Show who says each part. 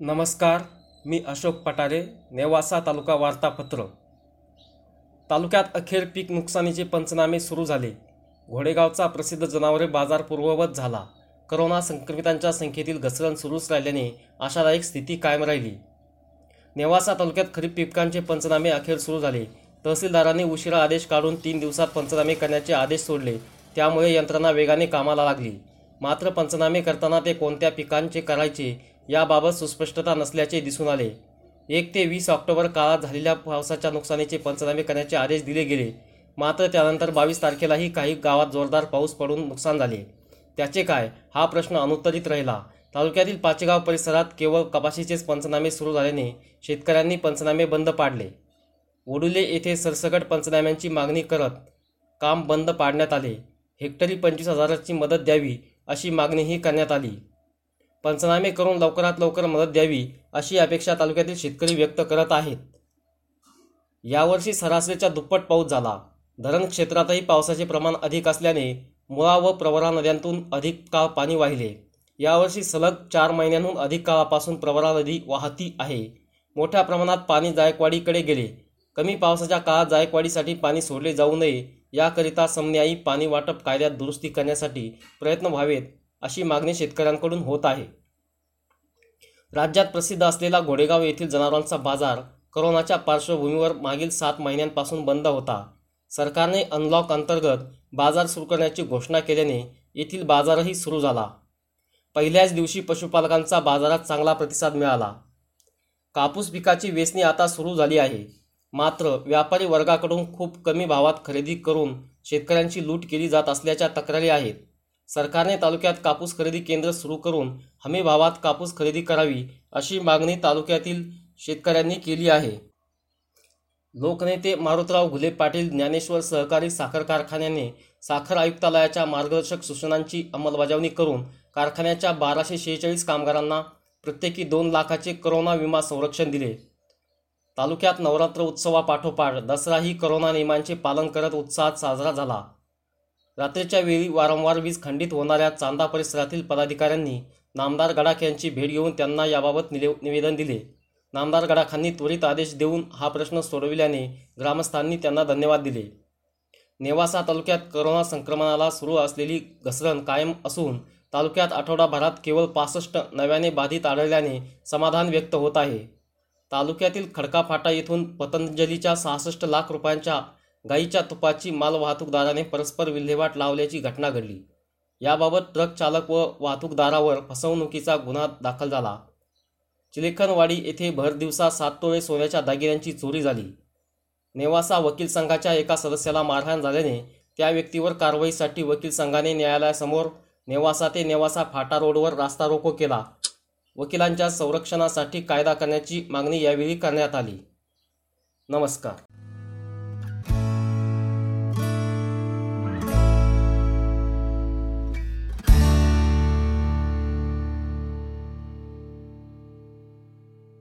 Speaker 1: नमस्कार मी अशोक पटारे नेवासा तालुका वार्तापत्र. तालुक्यात अखेर पीक नुकसानीचे पंचनामे सुरू झाले. घोडेगावचा प्रसिद्ध जनावरे बाजार पूर्ववत झाला. करोना संक्रमितांच्या संख्येतील घसरण सुरूच राहिल्याने आशादायक स्थिती कायम राहिली. नेवासा तालुक्यात खरीप पिकांचे पंचनामे अखेर सुरू झाले. तहसीलदारांनी उशिरा आदेश काढून तीन दिवसात पंचनामे करण्याचे आदेश सोडले. त्यामुळे यंत्रणा वेगाने कामाला लागली. मात्र पंचनामे करताना ते कोणत्या पिकांचे करायचे याबाबत सुस्पष्टता नसल्याचे दिसून आले. एक ते वीस ऑक्टोबर काळात झालेल्या पावसाच्या नुकसानीचे पंचनामे करण्याचे आदेश दिले गेले. मात्र त्यानंतर बावीस तारखेलाही काही गावात जोरदार पाऊस पडून नुकसान झाले. त्याचे काय? हा प्रश्न अनुत्तरित राहिला. तालुक्यातील पाचेगाव परिसरात केवळ कपाशीचेच पंचनामे सुरू झाल्याने शेतकऱ्यांनी पंचनामे बंद पाडले. ओडुले येथे सरसकट पंचनाम्यांची मागणी करत काम बंद पाडण्यात आले. हेक्टरी पंचवीस हजाराची मदत द्यावी अशी मागणीही करण्यात आली. पंचनामे करून लवकरात लवकर मदत द्यावी अशी अपेक्षा तालुक्यातील शेतकरी व्यक्त करत आहेत. यावर्षी सरासरीच्या दुप्पट पाऊस झाला. धरण क्षेत्रातही पावसाचे प्रमाण अधिक असल्याने मुळा व प्रवरा नद्यांतून अधिक काळ पाणी वाहिले. यावर्षी सलग चार महिन्यांहून अधिक काळापासून प्रवरा नदी वाहती आहे. मोठ्या प्रमाणात पाणी जायकवाडीकडे गेले. कमी पावसाच्या काळात जायकवाडीसाठी पाणी सोडले जाऊ नये याकरिता समन्यायी पाणी वाटप कायद्यात दुरुस्ती करण्यासाठी प्रयत्न व्हावेत अशी मागणी शेतकऱ्यांकडून होत आहे. राज्यात प्रसिद्ध असलेला घोडेगाव येथील जनावरांचा बाजार करोनाच्या पार्श्वभूमीवर मागील सात महिन्यांपासून बंद होता. सरकारने अनलॉक अंतर्गत बाजार सुरू करण्याची घोषणा केल्याने येथील बाजारही सुरू झाला. पहिल्याच दिवशी पशुपालकांचा बाजारात चांगला प्रतिसाद मिळाला. कापूस पिकाची वेचणी आता सुरू झाली आहे. मात्र व्यापारी वर्गाकडून खूप कमी भावात खरेदी करून शेतकऱ्यांची लूट केली जात असल्याच्या तक्रारी आहेत. सरकारने तालुक्यात कापूस खरेदी केंद्र सुरू करून हमी भावात कापूस खरेदी करावी अशी मागणी तालुक्यातील शेतकऱ्यांनी केली आहे. लोकनेते मारुतराव घुले पाटील ज्ञानेश्वर सहकारी साखर कारखान्याने साखर आयुक्तालयाच्या मार्गदर्शक सूचनांची अंमलबजावणी करून कारखान्याच्या बाराशे शेहेचाळीस कामगारांना प्रत्येकी दोन लाखाचे करोना विमा संरक्षण दिले. तालुक्यात नवरात्र उत्सवापाठोपाठ दसराही करोना नियमांचे पालन करत उत्साहात साजरा झाला. रात्रीच्या वेळी वारंवार वीज खंडित होणाऱ्या चांदा परिसरातील पदाधिकाऱ्यांनी नामदार गडाख यांची भेट घेऊन त्यांना याबाबत निले निवेदन दिले. नामदार गडाखांनी त्वरित आदेश देऊन हा प्रश्न सोडविल्याने ग्रामस्थांनी त्यांना धन्यवाद दिले. नेवासा तालुक्यात करोना संक्रमणाला सुरू असलेली घसरण कायम असून तालुक्यात आठवडाभरात केवळ पासष्ट नव्याने बाधित आढळल्याने समाधान व्यक्त होत आहे. तालुक्यातील खडकाफाटा येथून पतंजलीच्या सहासष्ट लाख रुपयांच्या गाईच्या तुपाची माल वाहतूकदाराने परस्पर विल्हेवाट लावल्याची घटना घडली. याबाबत ट्रक चालक व वाहतूकदारावर फसवणुकीचा गुन्हा दाखल झाला. चिलेखनवाडी येथे भरदिवसा सात तोळे सोन्याच्या दागिन्यांची चोरी झाली. नेवासा वकील संघाच्या एका सदस्याला मारहाण झाल्याने त्या व्यक्तीवर कारवाईसाठी वकील संघाने न्यायालयासमोर नेवासा ते नेवासा फाटा रोडवर रास्ता रोको केला. वकिलांच्या संरक्षणासाठी कायदा करण्याची मागणी यावेळी करण्यात आली. नमस्कार.